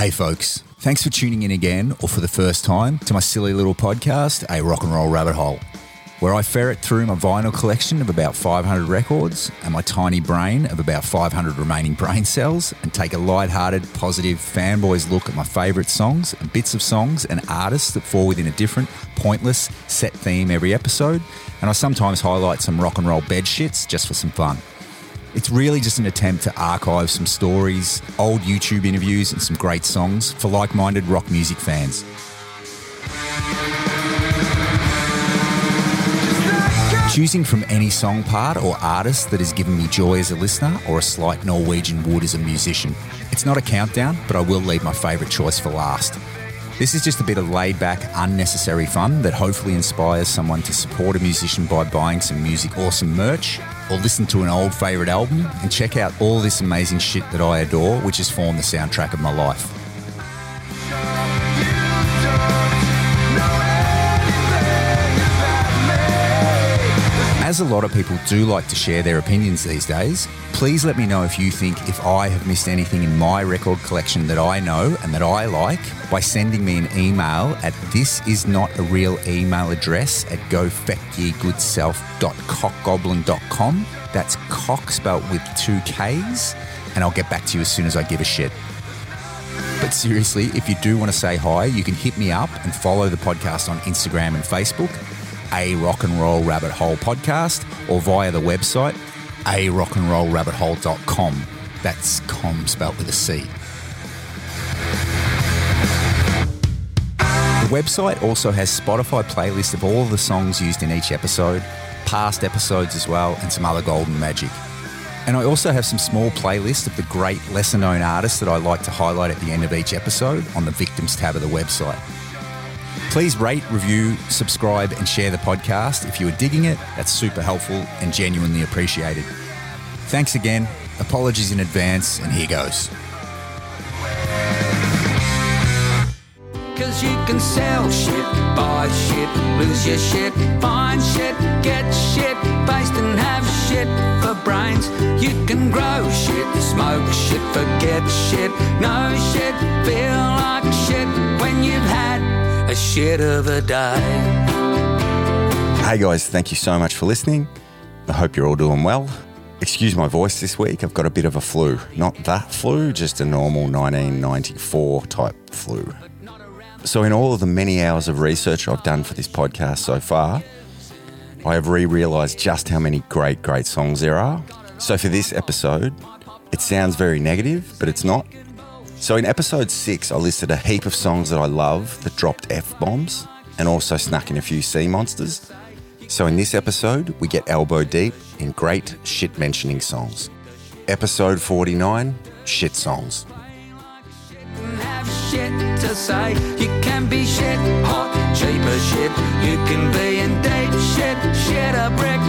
Hey, folks. Thanks for tuning in again, or for the first time, to my silly little podcast, A Rock and Roll Rabbit Hole, where I ferret through my vinyl collection of about 500 records and my tiny brain of about 500 remaining brain cells and take a light-hearted, positive, fanboys look at my favourite songs and bits of songs and artists that fall within a different, pointless, set theme every episode. And I sometimes highlight some rock and roll bed shits just for some fun. It's really just an attempt to archive some stories, old YouTube interviews, and some great songs for like minded rock music fans. Choosing from any song part or artist that has given me joy as a listener or a slight Norwegian wood as a musician. It's not a countdown, but I will leave my favourite choice for last. This is just a bit of laid back, unnecessary fun that hopefully inspires someone to support a musician by buying some music or some merch or listen to an old favourite album and check out all this amazing shit that I adore, which has formed the soundtrack of my life. A lot of people do like to share their opinions these days, please let me know if you think if I have missed anything in my record collection that I know and that I like by sending me an email at this is not a real email address at gofeckyegoodself.cockgoblin.com. That's cock spelt with two K's, and I'll get back to you as soon as I give a shit. But seriously, if you do want to say hi, you can hit me up and follow the podcast on Instagram and Facebook a rock and roll rabbit hole podcast or via the website a rock and roll rabbit hole.com. That's com spelt with a C. The website also has Spotify playlists of all the songs used in each episode, past episodes as well, and some other golden magic. And I also have some small playlists of the great lesser known artists that I like to highlight at the end of each episode on the Victims tab of the website. Please rate, review, subscribe, and share the podcast. If you are digging it, that's super helpful and genuinely appreciated. Thanks again. Apologies in advance, and here goes. Cause you can sell shit, buy shit, lose your shit, find shit, get shit, based and have shit for brains. You can grow shit, smoke shit, forget shit, know shit, feel like shit when you've had a shit of a day. Hey guys, thank you so much for listening. I hope you're all doing well. Excuse my voice this week, I've got a bit of a flu. Not that flu, just a normal 1994 type flu. So, in all of the many hours of research I've done for this podcast so far, I have re realised just how many great, great songs there are. So, for this episode, it sounds very negative, but it's not. So, in episode six, I listed a heap of songs that I love that dropped F bombs and also snuck in a few sea monsters. So, in this episode, we get elbow deep in great shit mentioning songs. Episode 49 Shit Songs. shit to say. You can be shit hot, cheap as shit. You can be in deep shit, shit a brick.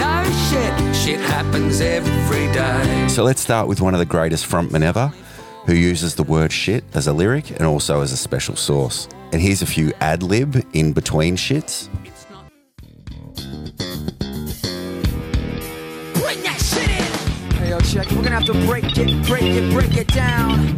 No shit, shit happens every day. So, let's start with one of the greatest frontmen ever who uses the word shit as a lyric and also as a special source. And here's a few ad lib in between shits. Check. We're gonna have to break it, break it, break it down.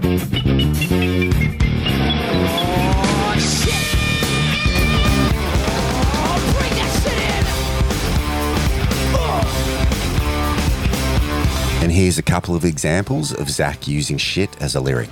Here's a couple of examples of Zack using shit as a lyric.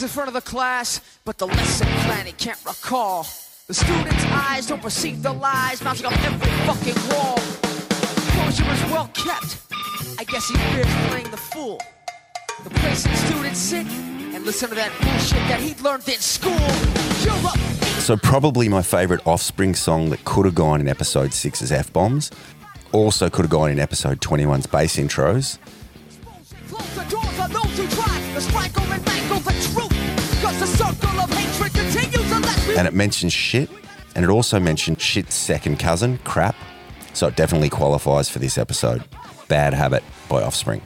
In front of the class, but the lesson plan he can't recall. The students' eyes don't perceive the lies mounting up every fucking wall. Closure is well kept. I guess he fears playing the fool. The place the students sit and listen to that bullshit that he learned in school. So, probably my favourite Offspring song that could have gone in episode 6's F Bombs, also could have gone in episode 21's bass intros. And it mentions shit, and it also mentioned shit's second cousin, crap. So it definitely qualifies for this episode. Bad Habit by Offspring.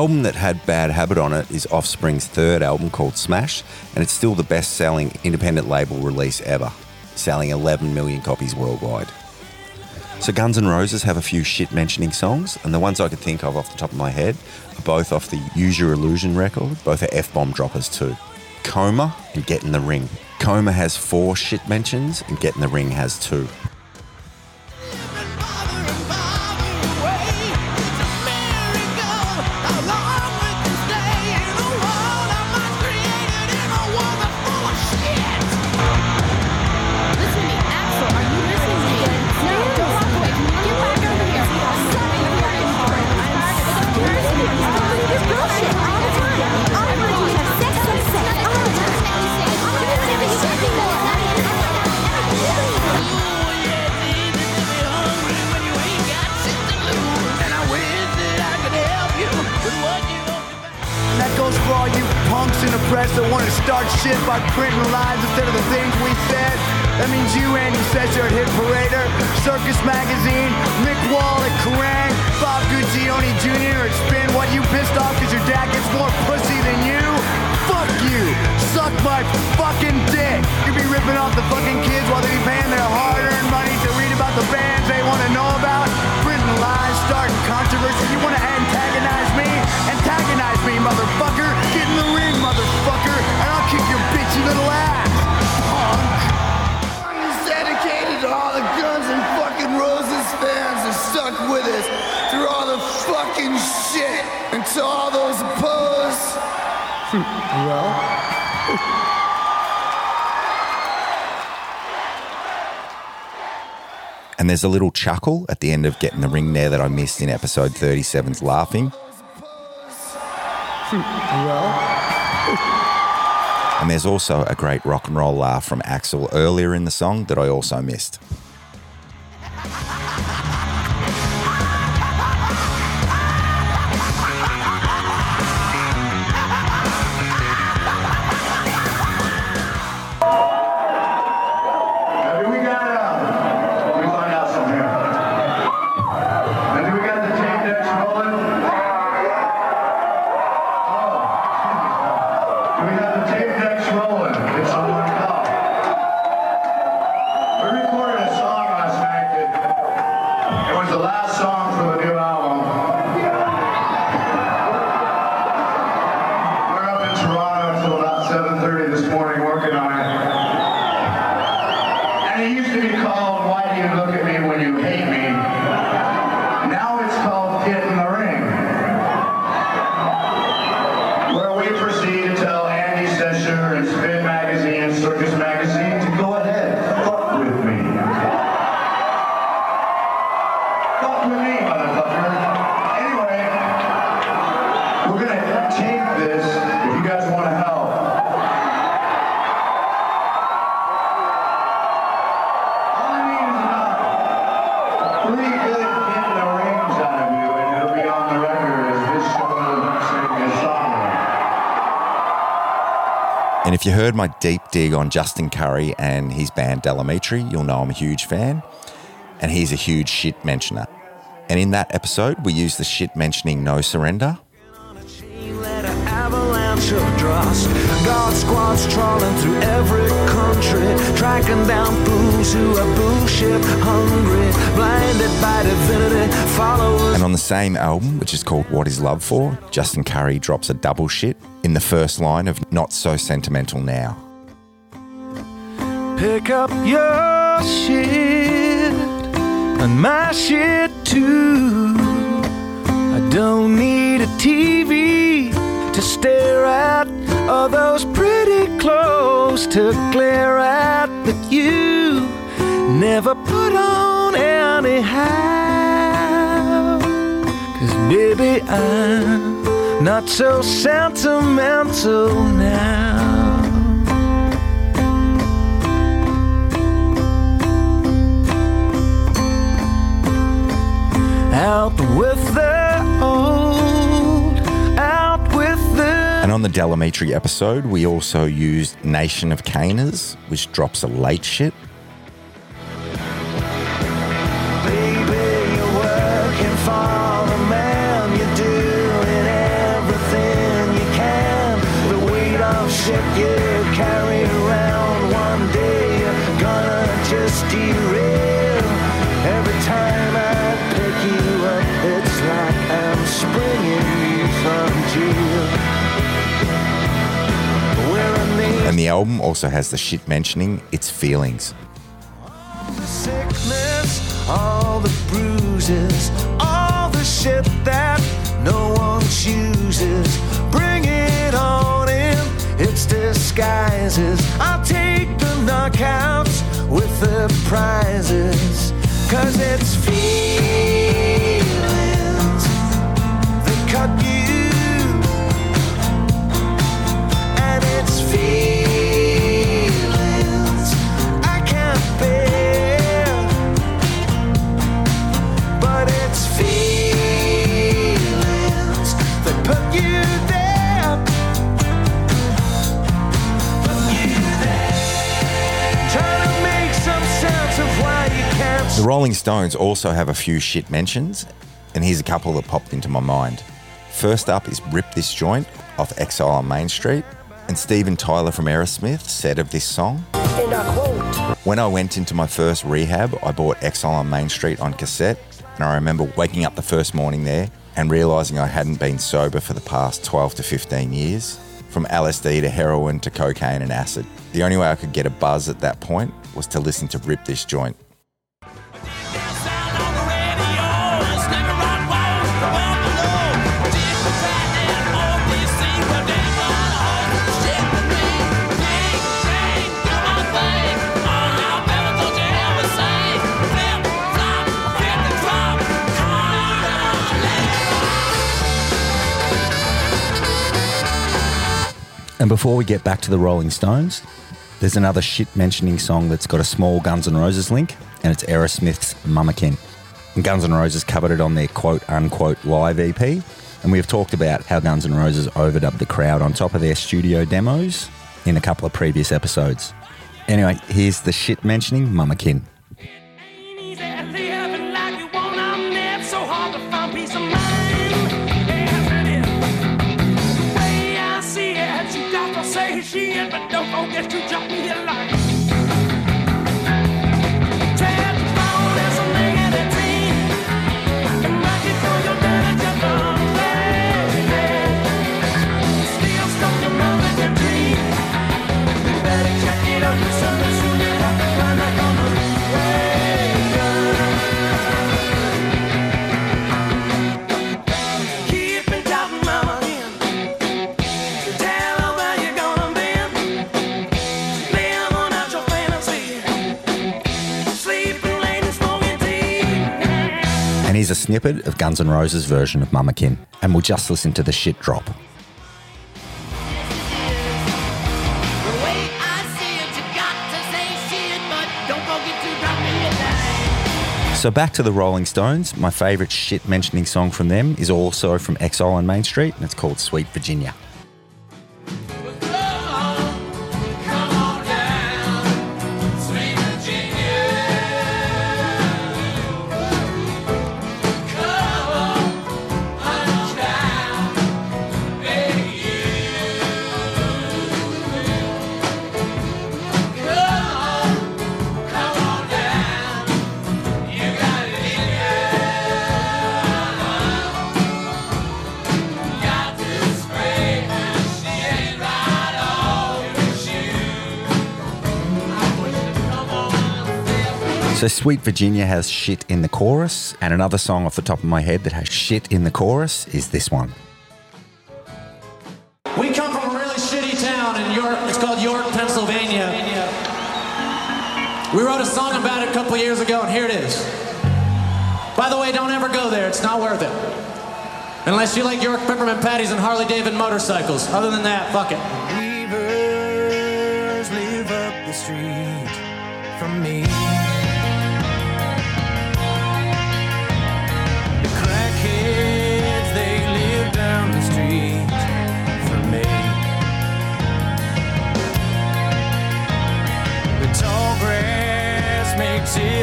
album that had Bad Habit on it is Offspring's third album called Smash, and it's still the best selling independent label release ever, selling 11 million copies worldwide. So Guns N' Roses have a few shit mentioning songs, and the ones I could think of off the top of my head are both off the Use Your Illusion record, both are F bomb droppers too. Coma and Get in the Ring. Coma has four shit mentions, and Get in the Ring has two. Britain Live. And there's a little chuckle at the end of Get in the Ring there that I missed in episode 37's Laughing. And there's also a great rock and roll laugh from Axl earlier in the song that I also missed. If you heard my deep dig on Justin Currie and his band Del Amitri, you'll know I'm a huge fan. And he's a huge shit mentioner. And in that episode, we use the shit mentioning No Surrender. Let an avalanche of dross. God squads trawling through every country, tracking down fools who are bullshit hungry, blinded by divinity, followers. And on the same album, which is called What Is Love For, Justin Currie drops a double shit in the first line of Not So Sentimental Now. Pick up your shit and my shit too. I don't need a TV to stare at, or those pretty clothes to glare at that you never put on anyhow. Cause baby, I'm not so sentimental now. Out with the old, out with the. And on the Del Amitri episode, we also used Nation of Caners, which drops a late shit. Also has the shit mentioning its feelings. the sickness, all the bruises, all the shit that no one chooses. Bring it on in, it's disguises. I'll take the knockouts with the prizes. Cause it's feelings that cut you, The Rolling Stones also have a few shit mentions, and here's a couple that popped into my mind. First up is Rip This Joint off Exile on Main Street, and Steven Tyler from Aerosmith said of this song And I quote, When I went into my first rehab, I bought Exile on Main Street on cassette, and I remember waking up the first morning there and realizing I hadn't been sober for the past 12 to 15 years. From LSD to heroin to cocaine and acid. The only way I could get a buzz at that point was to listen to Rip This Joint. And before we get back to the Rolling Stones, there's another shit mentioning song that's got a small Guns N' Roses link, and it's Aerosmith's Mama Kin. And Guns N' Roses covered it on their quote unquote live EP. And we have talked about how Guns N' Roses overdubbed the crowd on top of their studio demos in a couple of previous episodes. Anyway, here's the shit mentioning Mama Kin. And a snippet of Guns N' Roses' version of Mama Mummakin. And we'll just listen to the shit drop. So back to the Rolling Stones. My favourite shit mentioning song from them is also from Exile on Main Street, and it's called Sweet Virginia. Sweet Virginia has shit in the chorus, and another song off the top of my head that has shit in the chorus is this one. We come from a really shitty town in York. It's called York, Pennsylvania. We wrote a song about it a couple years ago, and here it is. By the way, don't ever go there. It's not worth it. Unless you like York peppermint patties and Harley Davidson motorcycles. Other than that, fuck it. Weavers live up the street from me.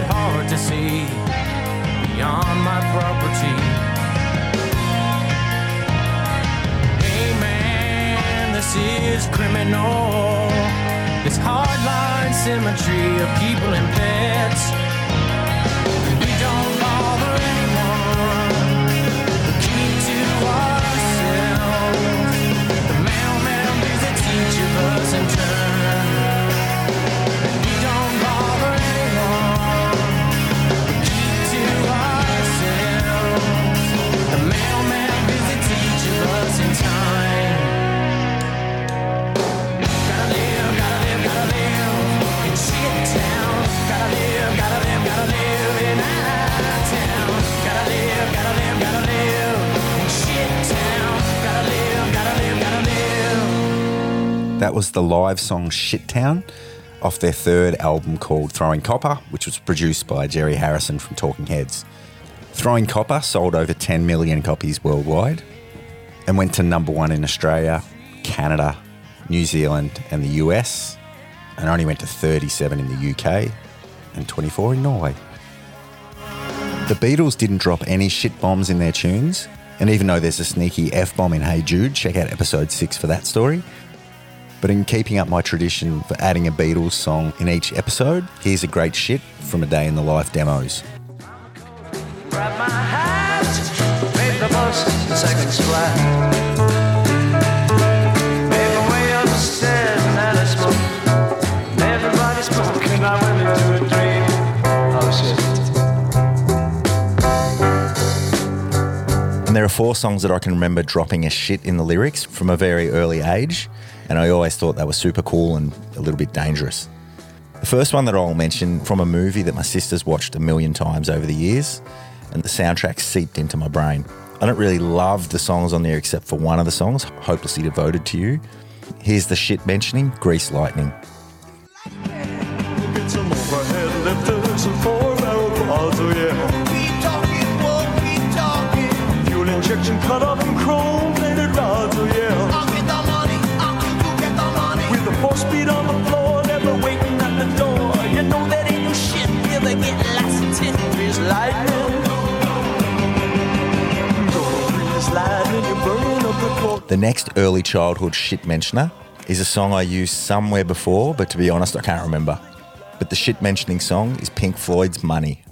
Hard to see beyond my property. Hey man, this is criminal. This hardline symmetry of people and pets. We don't bother anyone. We keep to ourselves. The mailman visits each of us in turn. Was the live song Shit Town off their third album called Throwing Copper, which was produced by Jerry Harrison from Talking Heads. Throwing Copper sold over 10 million copies worldwide and went to number one in Australia, Canada, New Zealand, and the US, and only went to 37 in the UK and 24 in Norway. The Beatles didn't drop any shit bombs in their tunes, and even though there's a sneaky F bomb in Hey Jude, check out episode 6 for that story. But in keeping up my tradition for adding a Beatles song in each episode, here's a great shit from a day in the life demos. Grab my hat, make the first, second splash. Make my way upstairs and out of smoke. Everybody smoking, I went into a dream. Oh. And there are four songs that I can remember dropping a shit in the lyrics from a very early age, and I always thought they were super cool and a little bit dangerous. The first one that I'll mention from a movie that my sisters watched a million times over the years, and the soundtrack seeped into my brain. I don't really love the songs on there except for one of the songs, Hopelessly Devoted to You. Here's the shit mentioning Grease Lightning. Get the next early childhood shit mentioner is a song I used somewhere before, but to be honest, I can't remember. But the shit mentioning song is Pink Floyd's Money.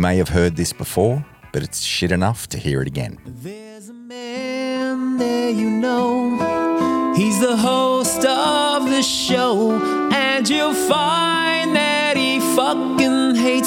May have heard this before, but it's shit enough to hear it again. There's a man there you know. He's the host of the show, and you'll find that he fucking hates.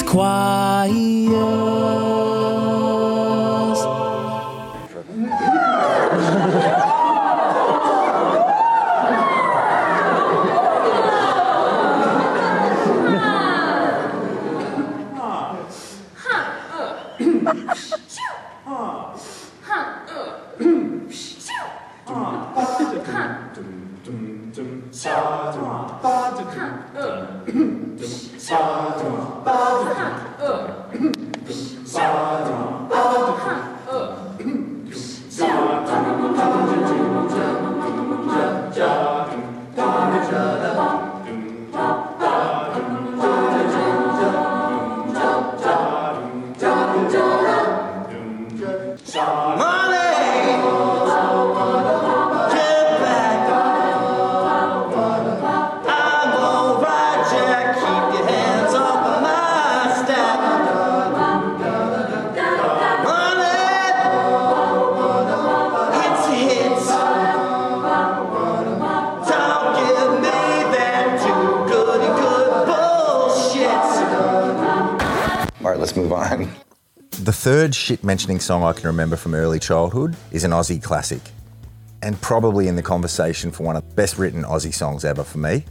All The third shit mentioning song I can remember from early childhood is an Aussie classic, and probably in the conversation for one of the best written Aussie songs ever for me.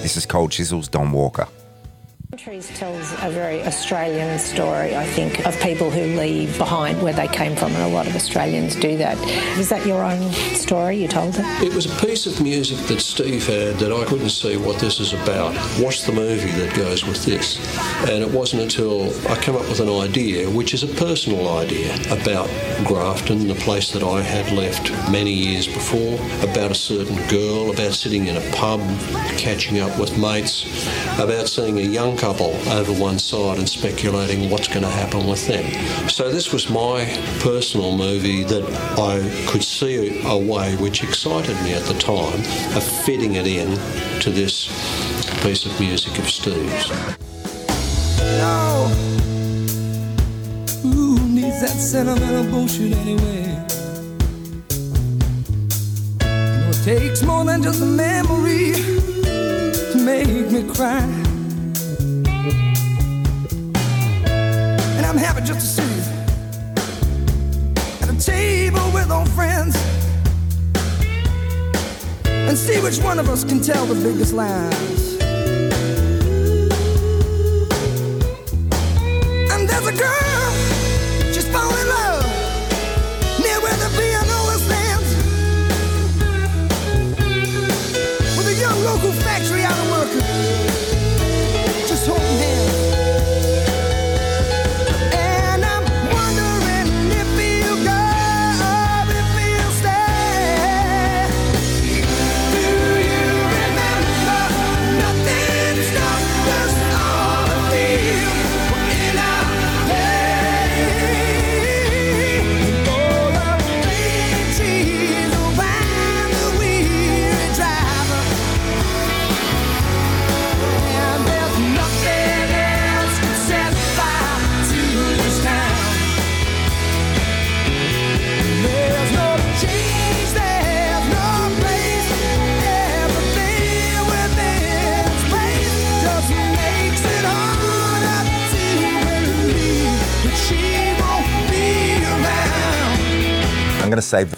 This is Cold Chisel's Don Walker. A very Australian story, I think, of people who leave behind where they came from, and a lot of Australians do that. Was that your own story you told it? It was a piece of music that Steve had that I couldn't see what this is about. What's the movie that goes with this? And it wasn't until I came up with an idea, which is a personal idea, about Grafton, the place that I had left many years before, about a certain girl, about sitting in a pub, catching up with mates, about seeing a young couple over one side and speculating what's going to happen with them. So this was my personal movie that I could see a way which excited me at the time of fitting it in to this piece of music of Steve's. No. Who needs that sentimental bullshit anyway? Know, it takes more than just a memory to make me cry. I'm happy just to sit at a table with old friends and see which one of us can tell the biggest lies.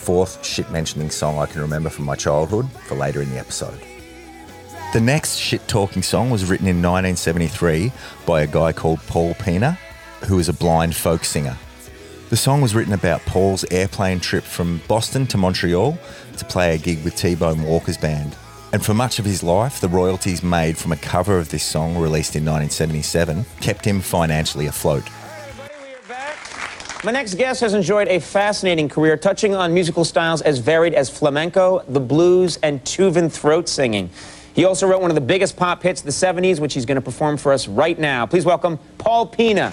Fourth shit mentioning song I can remember from my childhood for later in the episode. The next shit talking song was written in 1973 by a guy called Paul Pena, who is a blind folk singer. The song was written about Paul's airplane trip from Boston to Montreal to play a gig with T Bone Walker's band. And for much of his life, the royalties made from a cover of this song released in 1977 kept him financially afloat. My next guest has enjoyed a fascinating career touching on musical styles as varied as flamenco, the blues, and Tuvan throat singing. He also wrote one of the biggest pop hits of the 70s, which he's going to perform for us right now. Please welcome Paul Pena.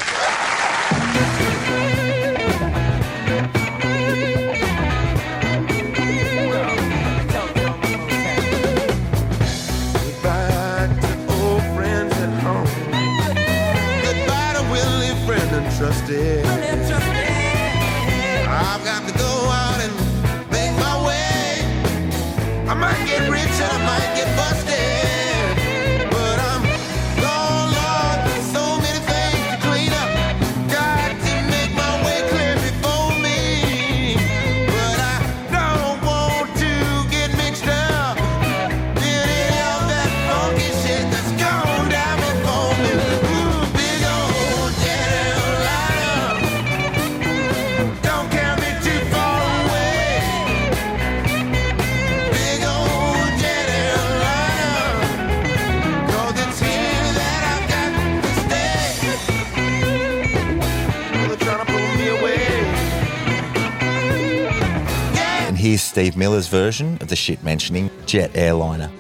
Steve Miller's version of the shit mentioning Jet Airliner.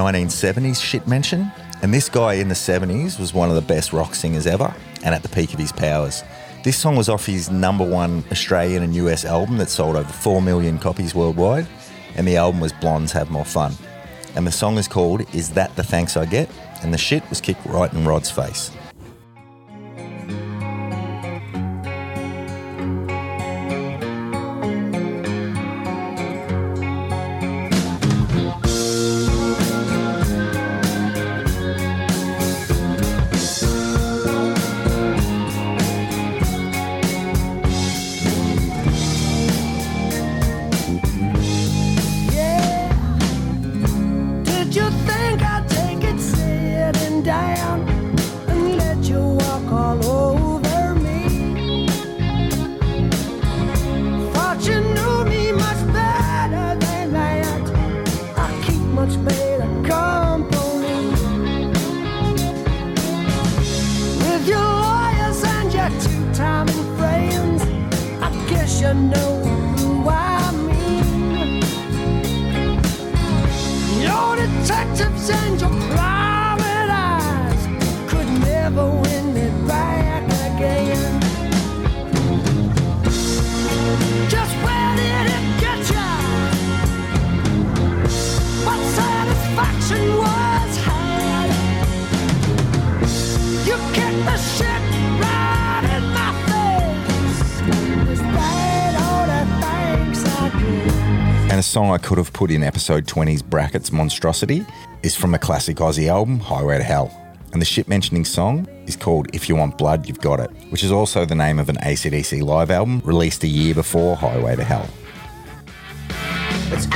1970s shit mention. And this guy in the 70s was one of the best rock singers ever and at the peak of his powers. This song was off his number one Australian and US album that sold over 4 million copies worldwide. And the album was Blondes Have More Fun. And the song is called Is That the Thanks I Get? And the shit was kicked right in Rod's face. Song I could have put in episode 20's brackets monstrosity is from a classic Aussie album, Highway to Hell. And the shit mentioning song is called If You Want Blood, You've Got It, which is also the name of an ACDC live album released a year before Highway to Hell. It's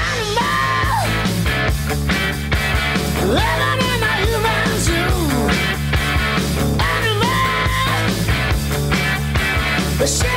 the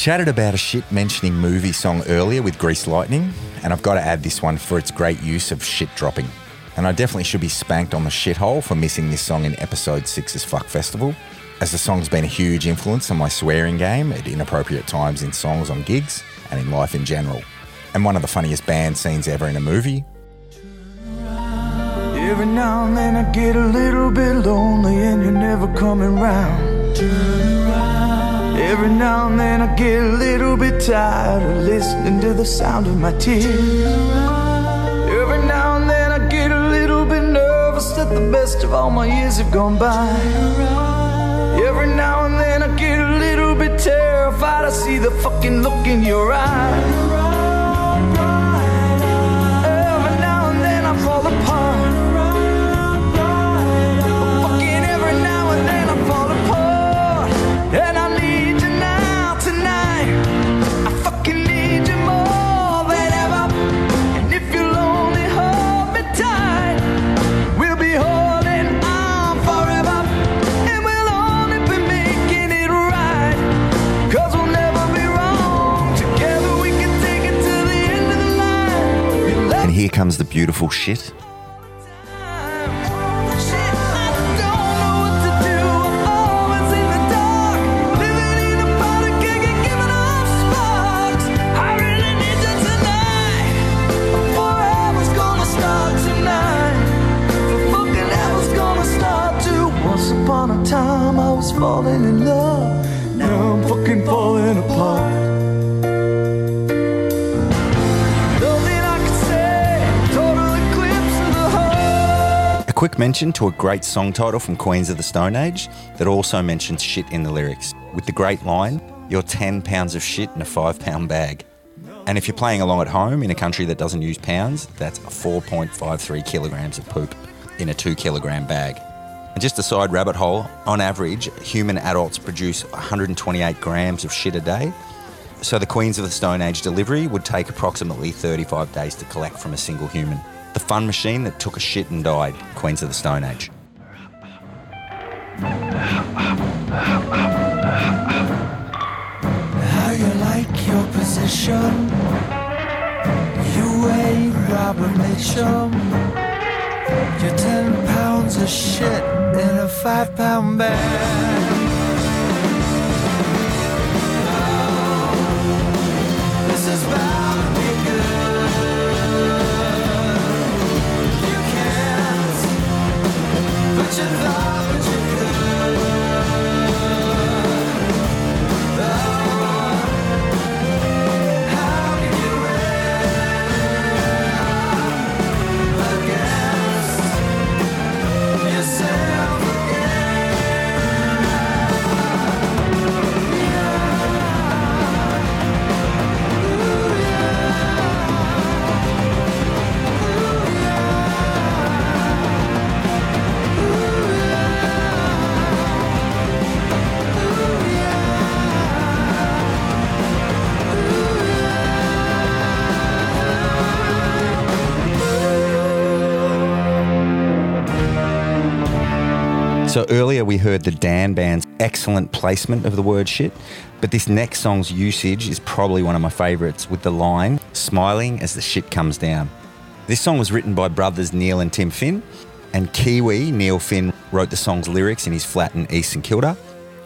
chatted about a shit mentioning movie song earlier with Grease Lightning, and I've got to add this one for its great use of shit dropping. And I definitely should be spanked on the shithole for missing this song in episode 6's Fuck Festival, as the song's been a huge influence on my swearing game at inappropriate times in songs on gigs and in life in general. And one of the funniest band scenes ever in a movie. Every now and then I get a little bit lonely and you're never coming round. Every now and then I get a little bit tired of listening to the sound of my tears. Every now and then I get a little bit nervous that the best of all my years have gone by. Every now and then I get a little bit terrified. I see the fucking look in your eyes. Comes the beautiful shit. Quick mention to a great song title from Queens of the Stone Age that also mentions shit in the lyrics, with the great line, You're 10 pounds of shit in a five pound bag. And if you're playing along at home in a country that doesn't use pounds, that's 4.53 kilograms of poop in a two kilogram bag. And just a side rabbit hole, on average, human adults produce 128 grams of shit a day. So the Queens of the Stone Age delivery would take approximately 35 days to collect from a single human. The fun machine that took a shit and died, Queens of the Stone Age. How you like your position? You ain't Robert Mitchum. You're ten pounds of shit in a five pound bag. But you So earlier we heard the Dan Band's excellent placement of the word shit, but this next song's usage is probably one of my favourites with the line, smiling as the shit comes down. This song was written by brothers Neil and Tim Finn, and Kiwi Neil Finn wrote the song's lyrics in his flat in East St Kilda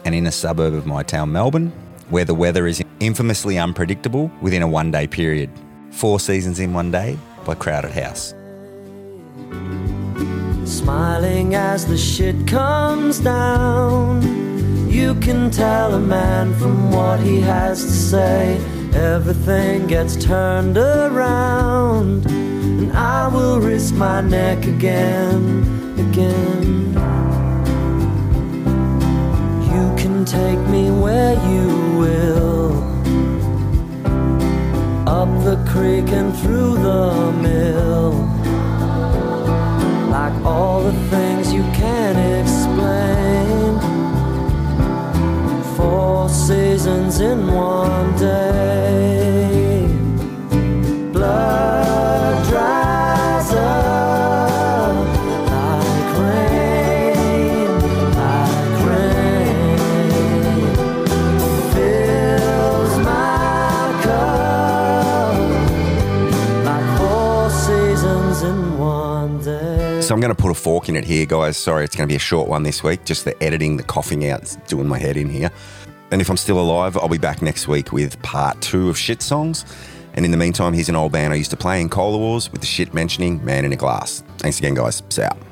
and in a suburb of my town, Melbourne, where the weather is infamously unpredictable within a one day period. Four Seasons in One Day by Crowded House. Smiling as the shit comes down. You can tell a man from what he has to say. Everything gets turned around. And I will risk my neck again, again. You can take me where you will. Up the creek and through the mill all the things you can't explain. Four seasons in one day. Blood dries up like rain, like rain. Fills my cup like four seasons in one. So I'm going to put a fork in it here, guys. Sorry, it's going to be a short one this week. Just the editing, the coughing out, doing my head in here. And if I'm still alive, I'll be back next week with part two of shit songs. And in the meantime, here's an old band I used to play in Cola Wars with the shit mentioning Man in a Glass. Thanks again, guys. See out.